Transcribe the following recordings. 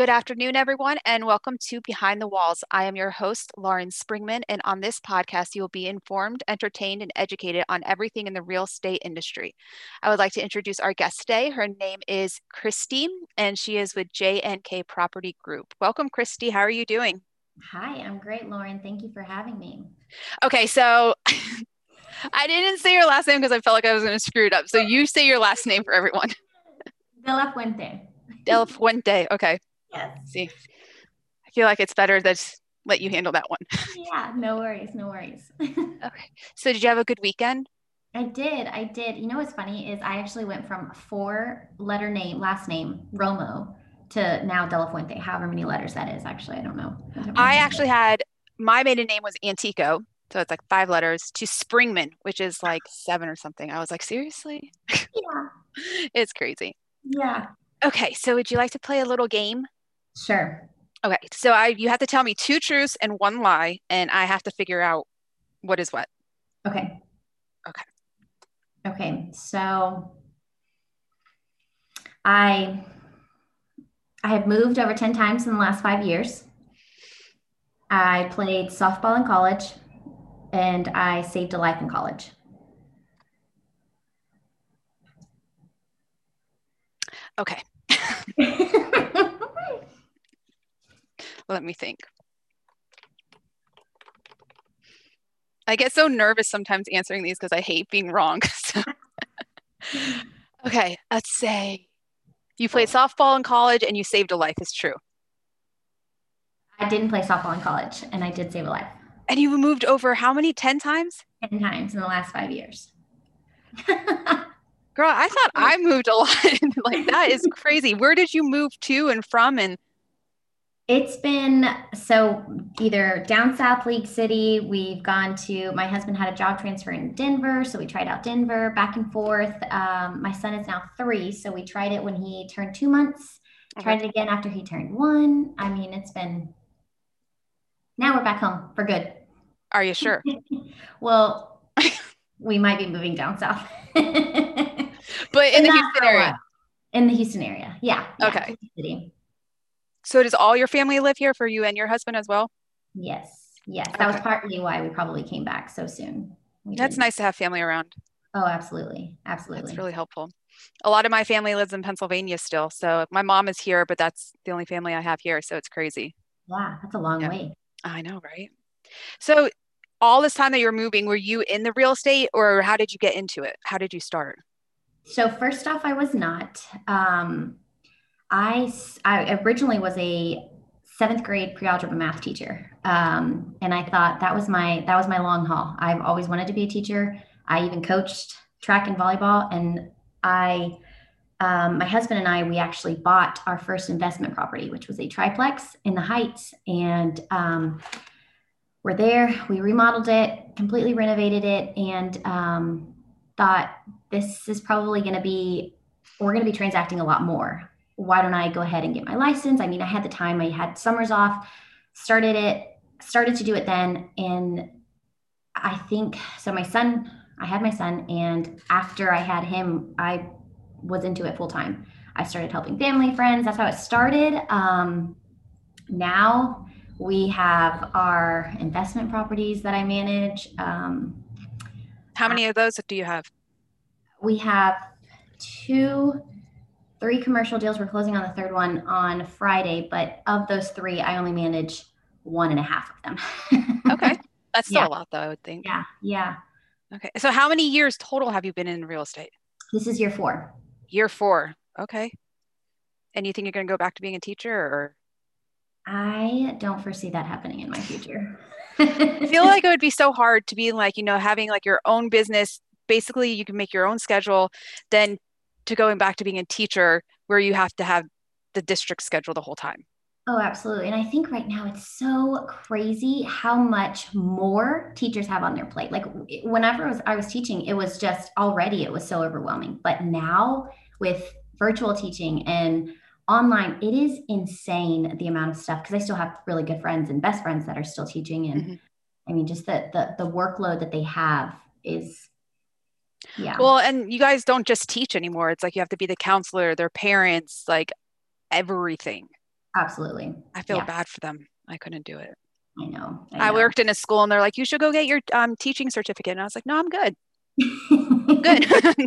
Good afternoon, everyone, and welcome to Behind the Walls. I am your host, Lauren Springman, and on this podcast, you will be informed, entertained, and educated on everything in the real estate industry. I would like to introduce our guest today. Her name is Kristi, and she is with J&K Property Group. Welcome, Kristi. How are you doing? Hi, I'm great, Lauren. Thank you for having me. Okay, so I didn't say your last name because I felt like I was going to screw it up. So you say your last name for everyone. Delafuente. De la Fuente. Okay. Yes. See, I feel like it's better to let you handle that one. Yeah, no worries, no worries. okay. So, did you have a good weekend? I did. I did. You know what's funny is I actually went from four letter name, last name, Romo, to now Delafuente. However many letters that is, actually, I don't know. I, I actually had my maiden name was Antico. So it's like five letters to Springman, which is like seven or something. I was like, seriously? Yeah. it's crazy. Yeah. Okay. So would you like to play a little game? Sure. Okay. So I you have to tell me two truths and one lie, and I have to figure out what is what. Okay. Okay. Okay. So I I have moved over 10 times in the last five years. I played softball in college and I saved a life in college. Okay. Let me think. I get so nervous sometimes answering these because I hate being wrong. okay, let's say you played softball in college and you saved a life is true. I didn't play softball in college and I did save a life. And you moved over how many? 10 times? 10 times in the last five years. Girl, I thought I moved a lot. like that is crazy. Where did you move to and from and it's been so either down south League City, we've gone to my husband had a job transfer in Denver, so we tried out Denver back and forth. Um, my son is now three, so we tried it when he turned two months, okay. tried it again after he turned one. I mean, it's been now we're back home for good. Are you sure? well, we might be moving down south. but in the Houston area. In the Houston area. Yeah. yeah okay. So does all your family live here for you and your husband as well? Yes. Yes. That okay. was partly why we probably came back so soon. We That's did. nice to have family around. Oh, absolutely. Absolutely. That's really helpful. A lot of my family lives in Pennsylvania still. So my mom is here, but that's the only family I have here. So it's crazy. Yeah, that's a long yeah. way. I know, right? So all this time that you're moving, were you in the real estate or how did you get into it? How did you start? So first off, I was not. Um, I, I originally was a seventh grade pre-algebra math teacher. Um, and I thought that was my, that was my long haul. I've always wanted to be a teacher. I even coached track and volleyball and I, um, my husband and I, we actually bought our first investment property, which was a triplex in the Heights. And um, we're there. We remodeled it, completely renovated it, and um, thought this is probably going to be, we're going to be transacting a lot more. Why don't I go ahead and get my license? I mean, I had the time, I had summers off, started it, started to do it then. And I think so. My son, I had my son, and after I had him, I was into it full time. I started helping family, friends. That's how it started. Um, now we have our investment properties that I manage. Um, how many of those do you have? We have two, three commercial deals. We're closing on the third one on Friday, but of those three, I only manage one and a half of them. okay. That's still yeah. a lot, though, I would think. Yeah. Yeah. Okay. So, how many years total have you been in real estate? This is year four. Year four. Okay. And you think you're going to go back to being a teacher or? I don't foresee that happening in my future. I feel like it would be so hard to be like, you know, having like your own business. Basically, you can make your own schedule, then to going back to being a teacher where you have to have the district schedule the whole time. Oh, absolutely. And I think right now it's so crazy how much more teachers have on their plate. Like whenever I was, I was teaching, it was just already, it was so overwhelming. But now with virtual teaching and online, it is insane the amount of stuff because I still have really good friends and best friends that are still teaching. And mm-hmm. I mean, just the, the, the workload that they have is yeah. Well, and you guys don't just teach anymore. It's like you have to be the counselor, their parents, like everything. Absolutely. I feel Yeah. bad for them. I couldn't do it. I know. I, know. worked in a school and they're like, you should go get your um, teaching certificate. And I was like, no, I'm good. Good. Good.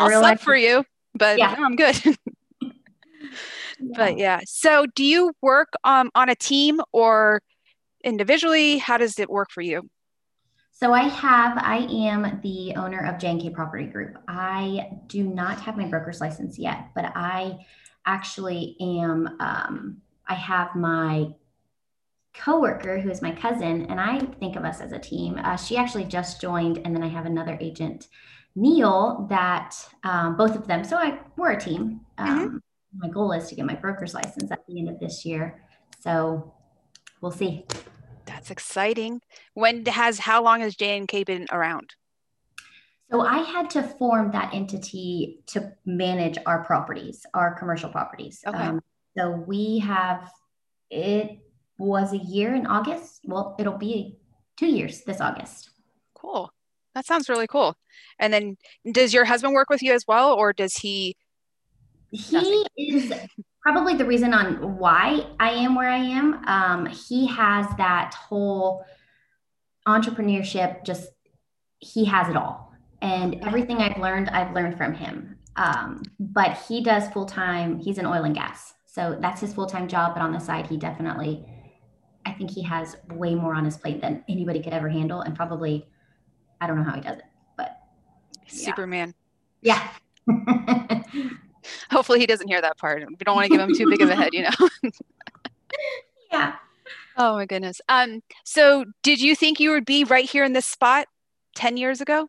I'll life- for you, but Yeah. no, I'm good. but yeah. So do you work um, on a team or individually? How does it work for you? So I have, I am the owner of J&K Property Group. I do not have my broker's license yet, but I actually am, um, I have my coworker who is my cousin, and I think of us as a team. Uh, she actually just joined, and then I have another agent, Neil, that um, both of them. So I we're a team. Um, My goal is to get my broker's license at the end of this year. So we'll see. That's exciting. When has how long has J and K been around? So I had to form that entity to manage our properties, our commercial properties. Okay. Um, so we have, it was a year in August. Well, it'll be two years this August. Cool. That sounds really cool. And then does your husband work with you as well, or does he? He is probably the reason on why I am where I am. Um, he has that whole entrepreneurship, just he has it all. And everything I've learned, I've learned from him. Um, but he does full time, he's in oil and gas. So that's his full time job. But on the side, he definitely, I think he has way more on his plate than anybody could ever handle. And probably, I don't know how he does it, but Yeah. Superman. yeah. Hopefully he doesn't hear that part. We don't want to give him too big of a head, you know. yeah. Oh my goodness. Um, so did you think you would be right here in this spot 10 years ago?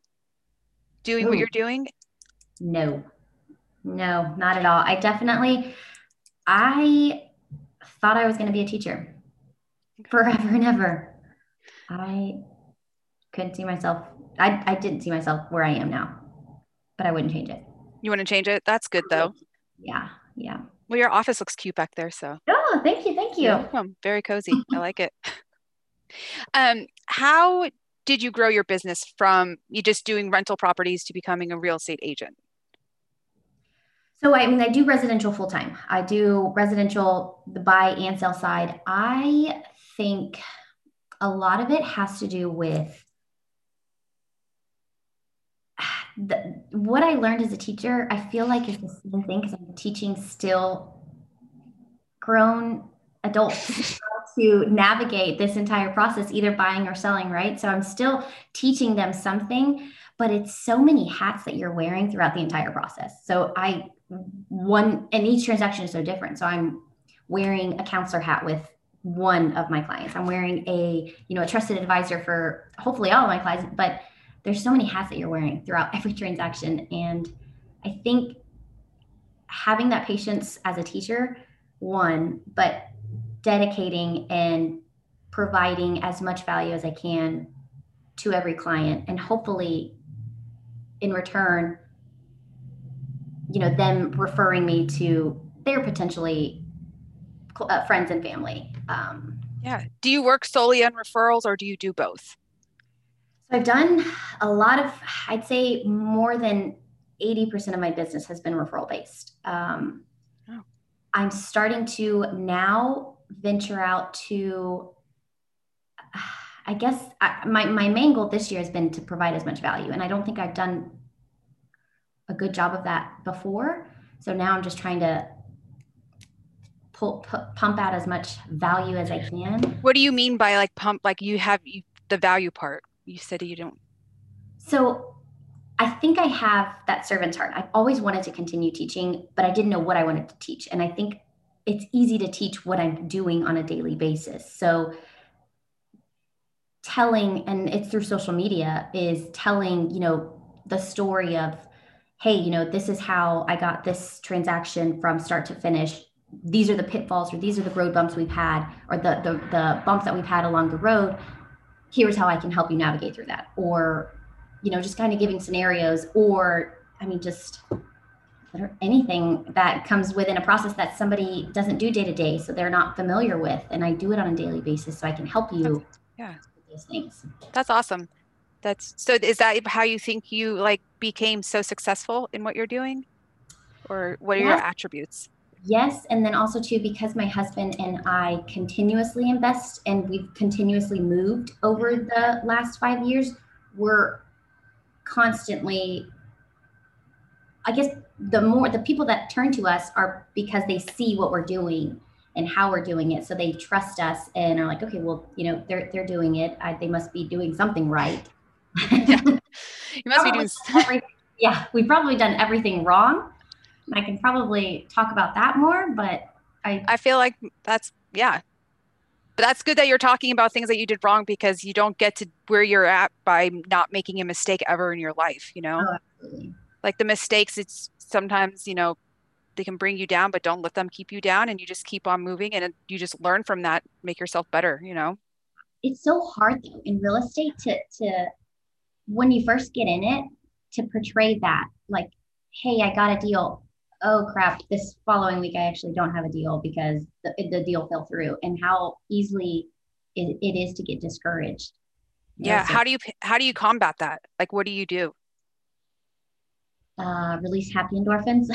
Doing what you're doing? No, no, not at all. I definitely, I thought I was going to be a teacher forever and ever. I couldn't see myself, I, I didn't see myself where I am now, but I wouldn't change it. You want to change it? That's good though. Yeah, yeah. Well, your office looks cute back there, so Oh, thank you, thank you. you're welcome. Very cozy. I like it. Um, how did you grow your business from you just doing rental properties to becoming a real estate agent? So I mean, I do residential full time. I do residential, the buy and sell side. I think a lot of it has to do with the, what I learned as a teacher. I feel like it's the same thing because I'm teaching still grown adults to navigate this entire process, either buying or selling, right? So I'm still teaching them something, but it's so many hats that you're wearing throughout the entire process. So I one and each transaction is so different. So I'm wearing a counselor hat with one of my clients. I'm wearing a, you know, a trusted advisor for hopefully all of my clients, but there's so many hats that you're wearing throughout every transaction. And I think having that patience as a teacher, one, but dedicating and providing as much value as I can to every client and hopefully in return you know them referring me to their potentially uh, friends and family um, Yeah. Do you work solely on referrals or do you do both? I've done a lot of i'd say more than 80% of my business has been referral based um, Oh. i'm starting to now venture out to i guess I, my, my main goal this year has been to provide as much value and i don't think i've done a good job of that before so now i'm just trying to pull, pu- pump out as much value as i can What do you mean by like pump? Like you have you, the value part. You said you don't. So I think I have that servant's heart. I've always wanted to continue teaching, but I didn't know what I wanted to teach. And I think it's easy to teach what I'm doing on a daily basis. So telling, and it's through social media, is telling, you know, the story of, hey, you know, this is how I got this transaction from start to finish. These are the pitfalls or these are the road bumps we've had or the the, the bumps that we've had along the road. Here's how I can help you navigate through that. Or you know, just kind of giving scenarios, or I mean, just anything that comes within a process that somebody doesn't do day to day, so they're not familiar with, and I do it on a daily basis, so I can help you. Yeah. with those things. That's awesome. That's so is that how you think you like became so successful in what you're doing? Or what are your attributes? Yes and then also too because my husband and i continuously invest and we've continuously moved over mm-hmm. the last five years we're constantly i guess the more the people that turn to us are because they see what we're doing and how we're doing it. So they trust us and are like okay well you know they're they're doing it. I, they must be doing something right. Yeah. you must be doing yeah we've probably done everything wrong I can probably talk about that more, but I I feel like that's yeah. But that's good that you're talking about things that you did wrong because you don't get to where you're at by not making a mistake ever in your life, you know? Oh. Like the mistakes, it's sometimes, you know, they can bring you down, but don't let them keep you down. And you just keep on moving and you just learn from that, make yourself better, you know? It's so hard though in real estate to, to, when you first get in it, to portray that like, hey, I got a deal oh crap, this following week I actually don't have a deal because the, the deal fell through, and how easily it, it is to get discouraged. Yeah. So, how do you how do you combat that? Like, what do you do? Uh, release happy endorphins.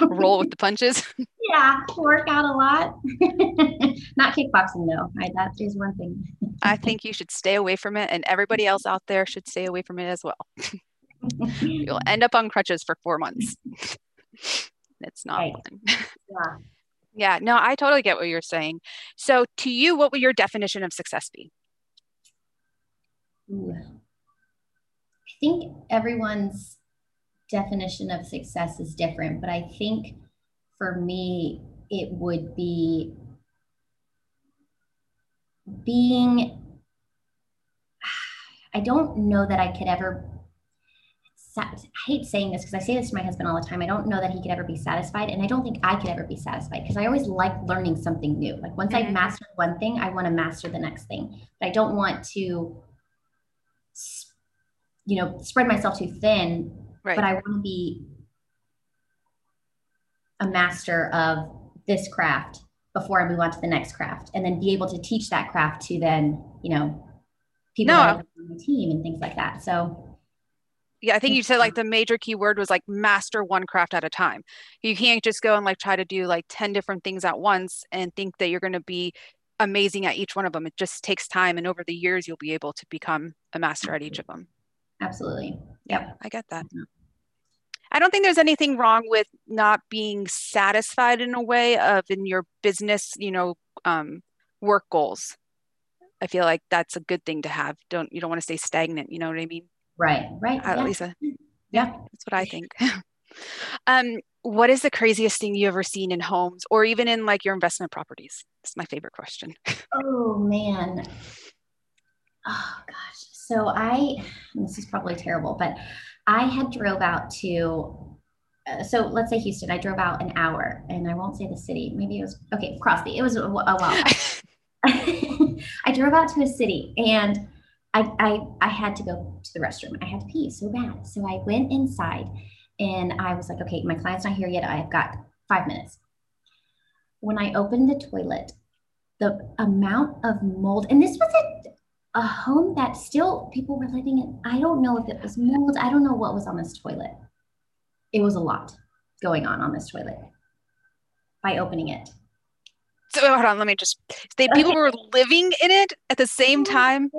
Roll with the punches. yeah, work out a lot. Not kickboxing though. I, that is one thing. I think you should stay away from it, and everybody else out there should stay away from it as well. You'll end up on crutches for four months. It's not right. fun. Yeah. yeah, no, I totally get what you're saying. So, to you, what would your definition of success be? I think everyone's definition of success is different, but I think for me, it would be being, I don't know that I could ever I hate saying this because I say this to my husband all the time. I don't know that he could ever be satisfied. And I don't think I could ever be satisfied because I always like learning something new. Like once mm-hmm. I've mastered one thing, I want to master the next thing. But I don't want to, you know, spread myself too thin. Right. But I want to be a master of this craft before I move on to the next craft and then be able to teach that craft to then, you know, people no. on the team and things like that. So yeah i think you said like the major key word was like master one craft at a time. You can't just go and like try to do like 10 different things at once and think that you're going to be amazing at each one of them it just takes time and over the years you'll be able to become a master at each of them absolutely. Yeah i get that. I don't think there's anything wrong with not being satisfied in a way of in your business you know um, work goals. I feel like that's a good thing to have. Don't you don't want to stay stagnant you know what i mean Right, right. Uh, yeah. Lisa. Yeah, that's what I think. um, what is the craziest thing you ever seen in homes or even in like your investment properties? That's my favorite question. oh man. Oh gosh. So I this is probably terrible, but I had drove out to uh, so let's say Houston. I drove out an hour, and I won't say the city. Maybe it was okay. Crosby. It was a, a while. I drove out to a city, and I, I, I had to go to the restroom. I had to pee so bad. So I went inside and I was like, okay, my client's not here yet. I've got five minutes. When I opened the toilet, the amount of mold, and this was a, a home that still people were living in. I don't know if it was mold. I don't know what was on this toilet. It was a lot going on on this toilet by opening it. So hold on, let me just. They people okay. were living in it at the same time.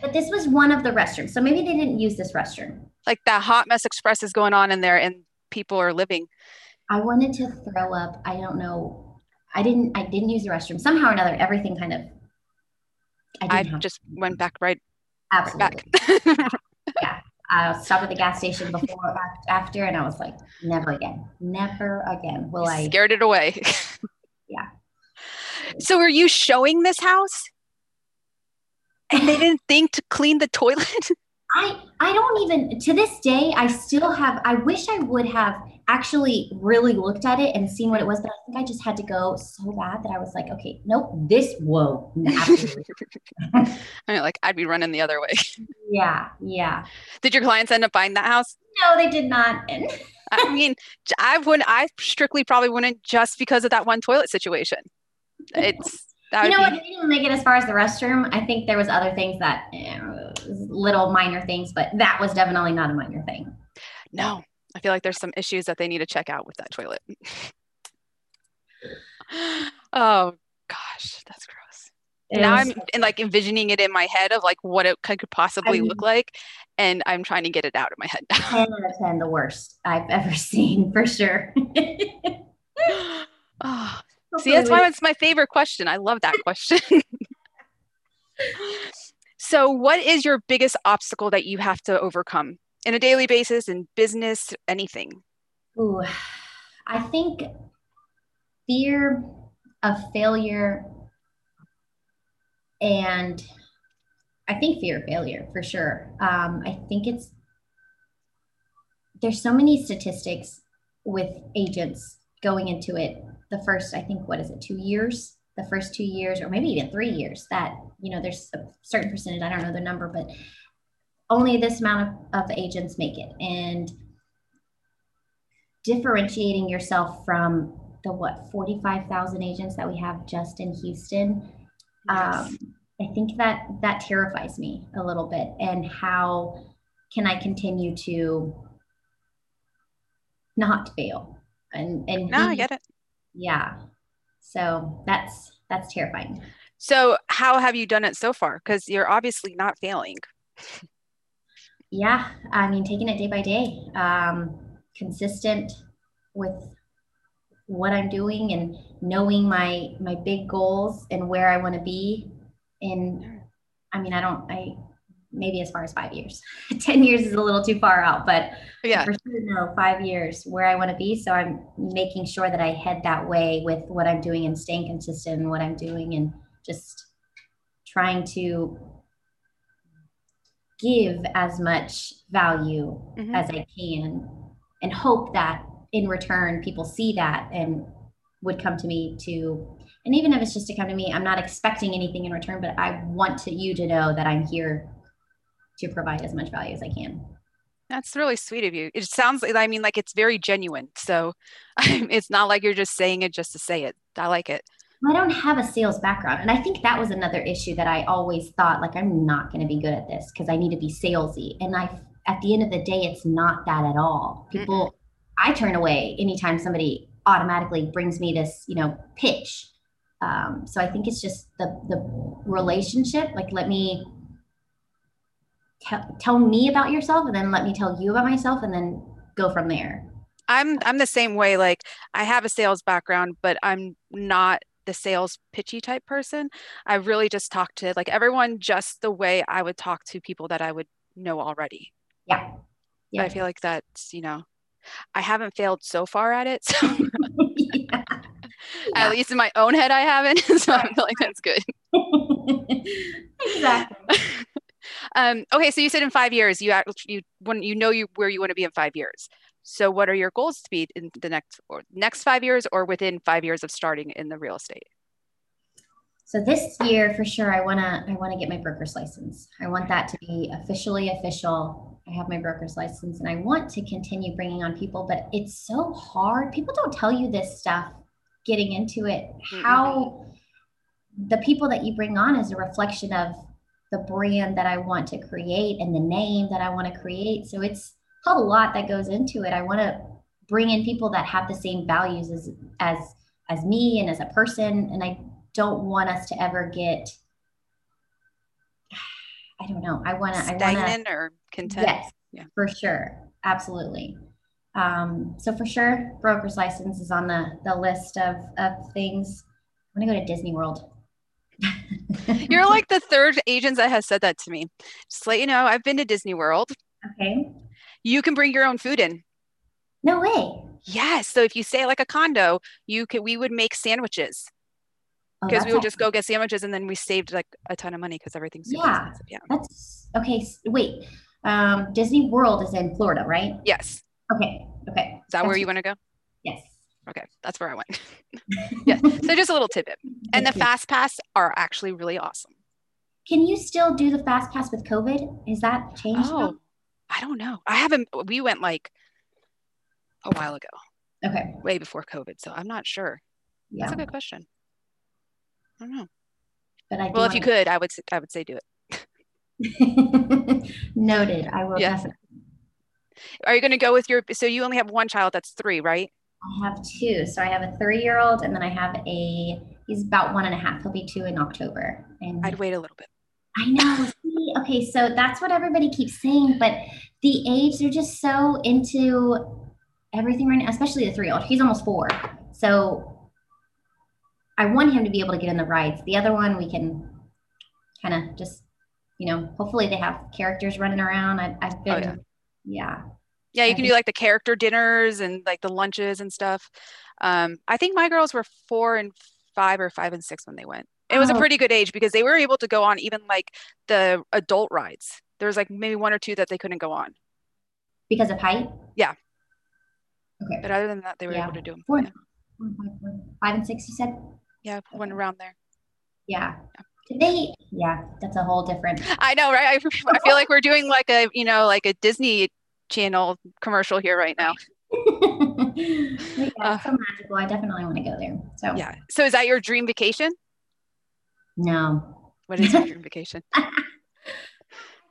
But this was one of the restrooms, so maybe they didn't use this restroom. Like that hot mess express is going on in there, and people are living. I wanted to throw up. I don't know. I didn't. I didn't use the restroom. Somehow or another, everything kind of. I, I just went back right. Absolutely. Right back. yeah. I stopped at the gas station before after, and I was like, never again, never again will I. Scared it away. So, were you showing this house? and they didn't think to clean the toilet? I i don't even to this day i still have i wish i would have actually really looked at it and seen what it was but i think i just had to go so bad that i was like okay nope this whoa i mean like i'd be running the other way. Yeah yeah. Did your clients end up buying that house? No they did not. I mean i wouldn't i strictly probably wouldn't just because of that one toilet situation it's that you know be- what? Didn't make it as far as the restroom. I think there was other things that eh, you know, little minor things, but that was definitely not a minor thing. No, I feel like there's some issues that they need to check out with that toilet. oh gosh, that's gross. now I'm in, like envisioning it in my head of like what it could possibly I mean, look like, and I'm trying to get it out of my head. Ten out of ten, the worst I've ever seen for sure. oh, see, that's why it's my favorite question. I love that question. so, what is your biggest obstacle that you have to overcome in a daily basis in business, anything? Ooh, I think fear of failure and I think fear of failure for sure. Um, I think it's there's so many statistics with agents going into it. The first, I think, what is it, two years? The first two years, or maybe even three years, that you know, there's a certain percentage. I don't know the number, but only this amount of, of agents make it, and differentiating yourself from the what 45,000 agents that we have just in Houston. Yes. Um, I think that that terrifies me a little bit. And how can I continue to not fail? And and no, be, I get it. Yeah. So that's that's terrifying. So how have you done it so far? Because you're obviously not failing. yeah, I mean, taking it day by day, um, consistent with what I'm doing and knowing my my big goals and where I want to be. And I mean, I don't, I maybe as far as five years. Ten years is a little too far out, but yeah, for sure, no, five years where I want to be. So I'm making sure that I head that way with what I'm doing and staying consistent in what I'm doing and just trying to give as much value mm-hmm. as I can and hope that in return people see that and would come to me to and even if it's just to come to me i'm not expecting anything in return but i want to you to know that i'm here to provide as much value as i can that's really sweet of you it sounds like i mean like it's very genuine so it's not like you're just saying it just to say it i like it I don't have a sales background. And I think that was another issue that I always thought like I'm not going to be good at this because I need to be salesy. And I at the end of the day it's not that at all. People I turn away anytime somebody automatically brings me this, you know, pitch. Um, so I think it's just the the relationship. Like, let me tell tell me about yourself, and then let me tell you about myself, and then go from there. I'm I'm the same way. Like, I have a sales background, but I'm not the sales pitchy type person. I really just talk to like everyone just the way I would talk to people that I would know already. Yeah. Yeah. But I feel like that's, you know, I haven't failed so far at it. So yeah. at least in my own head, I haven't. so I feel like that's good. exactly. Um, okay, so you said in five years, you act, you when you know you where you want to be in five years. So what are your goals to be in the next or next five years, or within five years of starting in the real estate? So this year, for sure, I wanna I wanna get my broker's license. I want that to be officially official I have my broker's license and I want to continue bringing on people, but it's so hard. People don't tell you this stuff getting into it. Mm-hmm. How the people that you bring on is a reflection of the brand that I want to create and the name that I want to create. So it's a lot that goes into it. I want to bring in people that have the same values as as as me and as a person and I don't want us to ever get I don't know. I want to. Stagnant I wanna, or content. Yes, yeah. for sure, absolutely. Um, so for sure, broker's license is on the the list of of things. I'm gonna go to Disney World. You're like the third agent that has said that to me. Just let you know, I've been to Disney World. Okay. You can bring your own food in. No way. Yes. So if you stay like a condo, you could we would make sandwiches because oh, we would just go get sandwiches and then we saved like a ton of money because everything's yeah. Expensive. yeah. That's okay. Wait, um, Disney World is in Florida, right? Yes. Okay. Okay. Is that that's where you want to go? Yes. Okay, that's where I went. yeah. So just a little tidbit. And the fast pass are actually really awesome. Can you still do the fast pass with COVID? Is that changed? Oh, now? I don't know. I haven't. We went like a while ago. Okay. Way before COVID, so I'm not sure. Yeah. That's a good question. I don't know. But I well, if you could, I would I would say do it. Noted. I will. Yes. Definitely. Are you going to go with your? So you only have one child. That's three, right? I have two. So I have a three-year-old, and then I have a. He's about one and a half. He'll be two in October. And I'd wait a little bit. I know. See, okay, so that's what everybody keeps saying, but the age they're just so into everything right now, especially the three-year-old. He's almost four, so I want him to be able to get in the rides. The other one, we can kind of just, you know, hopefully they have characters running around. I, I've oh, been, Oh, yeah. yeah. Yeah, you can do like the character dinners and like the lunches and stuff. Um, I think my girls were four and five or five and six when they went. It was a Oh. pretty good age because they were able to go on even like the adult rides. There was like maybe one or two that they couldn't go on. because of height. Yeah. Okay. But other than that, they were Yeah. able to do them. Four, Yeah, four, five, four, five and six, you said? yeah, one around there. Yeah. Did they? Yeah, that's a whole different. I know, right? I, I feel like we're doing like a, you know, like a Disney Channel commercial here right now. yeah, Uh, it's so magical. I definitely want to go there. So Yeah. So is that your dream vacation? no, What is your dream vacation? I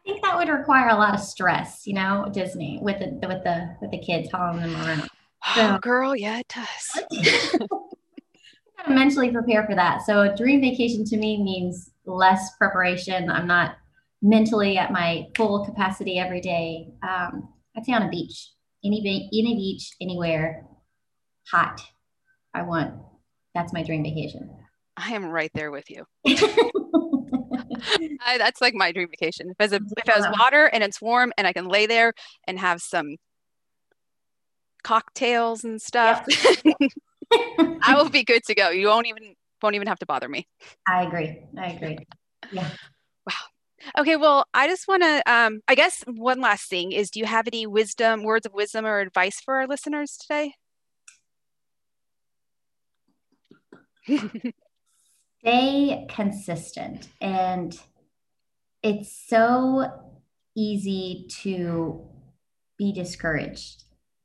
think that would require a lot of stress. You know, Disney with the with the with the kids hauling them around. Oh, girl, yeah, it does. gotta mentally prepare for that. So a dream vacation to me means less preparation. I'm not mentally at my full capacity every day. Um, I'd say on a beach, any any beach, anywhere, hot. I want. That's my dream vacation. I am right there with you. I, that's like my dream vacation. If it's a, if it has water and it's warm and I can lay there and have some cocktails and stuff, I will be good to go. You won't even won't even have to bother me. I agree. I agree. Yeah. Okay, well, I just want to um I guess one last thing is do you have any wisdom, words of wisdom or advice for our listeners today? stay consistent and it's so easy to be discouraged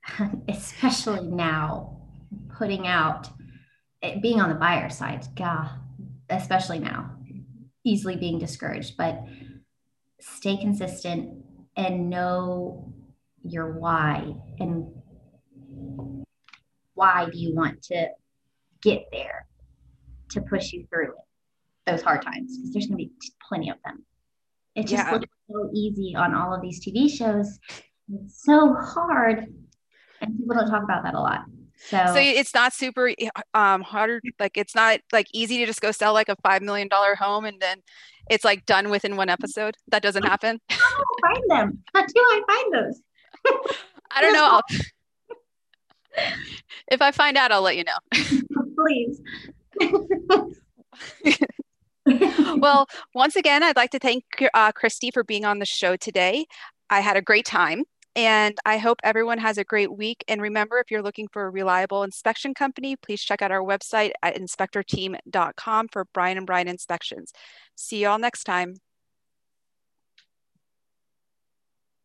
especially now putting out being on the buyer side god especially now easily being discouraged but stay consistent and know your why and why do you want to get there to push you through it, those hard times because there's going to be plenty of them. It just Yeah. looks so easy on all of these TV shows. It's so hard, and people don't talk about that a lot. So, So it's not super um hard like it's not like easy to just go sell like a five million dollar home and then it's like done within one episode. That doesn't happen. how do I find them? How do I find those? I don't know. I'll, if I find out, I'll let you know. Please. Well, once again, I'd like to thank uh, Kristi for being on the show today. I had a great time, and I hope everyone has a great week. And remember, if you're looking for a reliable inspection company, please check out our website at inspectorteam.com for Brian and Brian inspections. See you all next time.